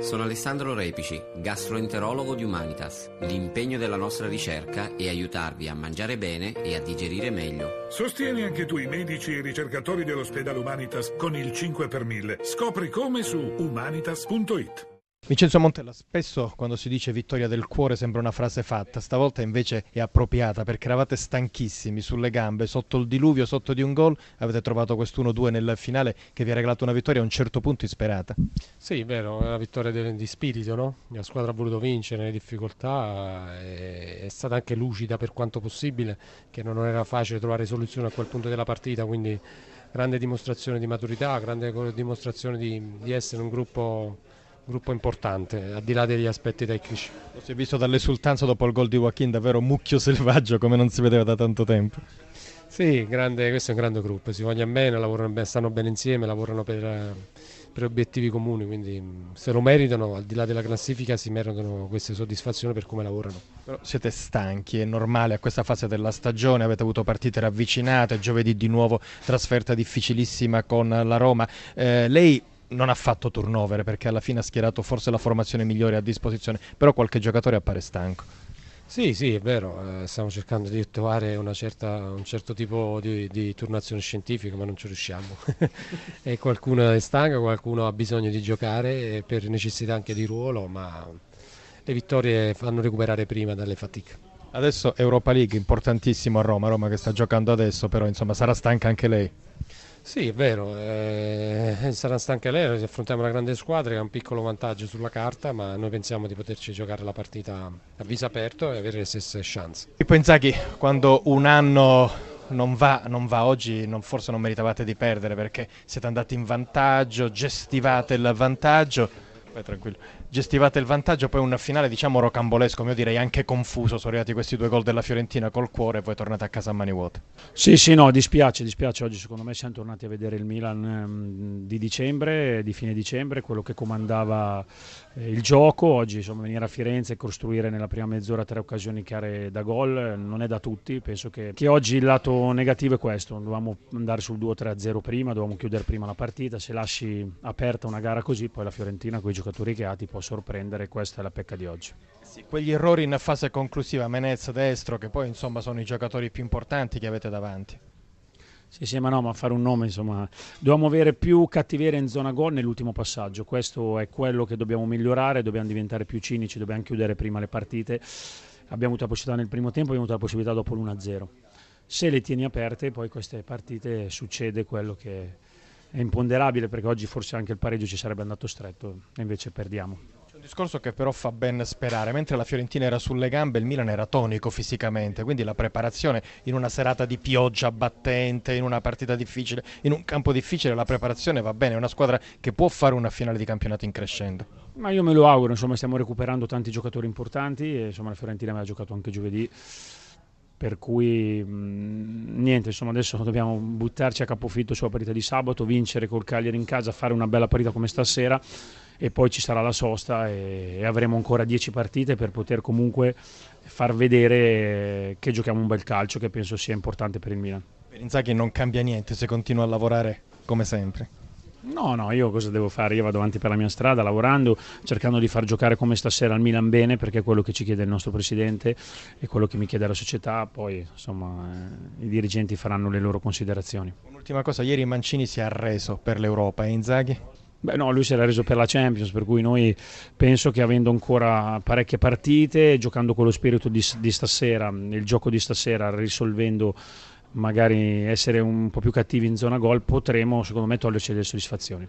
Sono Alessandro Repici, gastroenterologo di Humanitas. L'impegno della nostra ricerca è aiutarvi a mangiare bene e a digerire meglio. Sostieni anche tu i medici e i ricercatori dell'ospedale Humanitas con il 5 per 1000. Scopri come su humanitas.it. Vincenzo Montella, spesso quando si dice vittoria del cuore sembra una frase fatta, stavolta invece è appropriata perché eravate stanchissimi sulle gambe, sotto il diluvio, sotto di un gol, avete trovato quest'1-2 nel finale che vi ha regalato una vittoria a un certo punto isperata. Sì, vero, è una vittoria di, di spirito, no? La squadra ha voluto vincere nelle difficoltà, è, è stata anche lucida per quanto possibile, che non era facile trovare soluzione a quel punto della partita, quindi grande dimostrazione di maturità, grande dimostrazione di, di essere un gruppo gruppo importante, al di là degli aspetti tecnici. Lo si è visto dall'esultanza dopo il gol di Joaquin, davvero mucchio selvaggio come non si vedeva da tanto tempo. Sì, grande, questo è un grande gruppo, si vogliono bene, lavorano bene, stanno bene insieme, lavorano per, per, obiettivi comuni, quindi se lo meritano, al di là della classifica, si meritano queste soddisfazioni per come lavorano. Però siete stanchi, è normale a questa fase della stagione, avete avuto partite ravvicinate, giovedì di nuovo trasferta difficilissima con la Roma. Eh, lei non ha fatto turnover perché alla fine ha schierato forse la formazione migliore a disposizione, però qualche giocatore appare stanco. Sì, sì, è vero, eh, stiamo cercando di trovare certa, un certo tipo di, di, turnazione scientifica, ma non ci riusciamo. e qualcuno è stanco, qualcuno ha bisogno di giocare per necessità anche di ruolo, ma le vittorie fanno recuperare prima dalle fatiche. Adesso Europa League, importantissimo a Roma, Roma che sta giocando adesso, però insomma sarà stanca anche lei. Sì, è vero, eh, sarà stanca lei, affrontiamo una grande squadra che ha un piccolo vantaggio sulla carta, ma noi pensiamo di poterci giocare la partita a viso aperto e avere le stesse chance. Pippo Inzaghi, quando un anno non va, non va, oggi non, forse non meritavate di perdere perché siete andati in vantaggio, gestivate il vantaggio, vai tranquillo, gestivate il vantaggio, poi un finale diciamo rocambolesco, io direi anche confuso, sono arrivati questi due gol della Fiorentina col cuore e poi tornate a casa a mani vuote. Sì, sì, no, dispiace, dispiace, oggi secondo me siamo tornati a vedere il Milan ehm, di dicembre, di fine dicembre, quello che comandava eh, il gioco, oggi insomma venire a Firenze e costruire nella prima mezz'ora tre occasioni chiare da gol non è da tutti, penso che, che oggi il lato negativo è questo, dovevamo andare sul 2-3-0 prima, dovevamo chiudere prima la partita, se lasci aperta una gara così poi la Fiorentina con i giocatori che ha ti può sorprendere, questa è la pecca di oggi. Sì, quegli errori in fase conclusiva, Menez destro, che poi insomma sono i giocatori più importanti che avete davanti. Sì, sì, ma no, ma fare un nome, insomma, dobbiamo avere più cattiveria in zona gol nell'ultimo passaggio, questo è quello che dobbiamo migliorare, dobbiamo diventare più cinici, dobbiamo chiudere prima le partite, abbiamo avuto la possibilità nel primo tempo, abbiamo avuto la possibilità dopo l'1-0. Se le tieni aperte, poi queste partite succede quello che è imponderabile, perché oggi forse anche il pareggio ci sarebbe andato stretto, e invece perdiamo discorso che però fa ben sperare. Mentre la Fiorentina era sulle gambe, il Milan era tonico fisicamente, quindi la preparazione in una serata di pioggia battente, in una partita difficile, in un campo difficile, la preparazione va bene. È una squadra che può fare una finale di campionato in crescendo. Ma io me lo auguro, insomma, stiamo recuperando tanti giocatori importanti e insomma, la Fiorentina aveva giocato anche giovedì per cui mh, niente, insomma adesso dobbiamo buttarci a capofitto sulla partita di sabato, vincere col Cagliari in casa, fare una bella partita come stasera e poi ci sarà la sosta e, e avremo ancora 10 partite per poter comunque far vedere che giochiamo un bel calcio che penso sia importante per il Milan. Inzaghi non cambia niente se continua a lavorare come sempre. No, no, io cosa devo fare? Io vado avanti per la mia strada lavorando, cercando di far giocare come stasera al Milan bene, perché è quello che ci chiede il nostro presidente e quello che mi chiede la società, poi insomma eh, i dirigenti faranno le loro considerazioni. Un'ultima cosa, ieri Mancini si è arreso per l'Europa e Inzaghi? Beh no, lui si era reso per la Champions, per cui noi penso che avendo ancora parecchie partite, giocando con lo spirito di, di stasera, il gioco di stasera, risolvendo magari essere un po' più cattivi in zona gol, potremo secondo me toglierci delle soddisfazioni.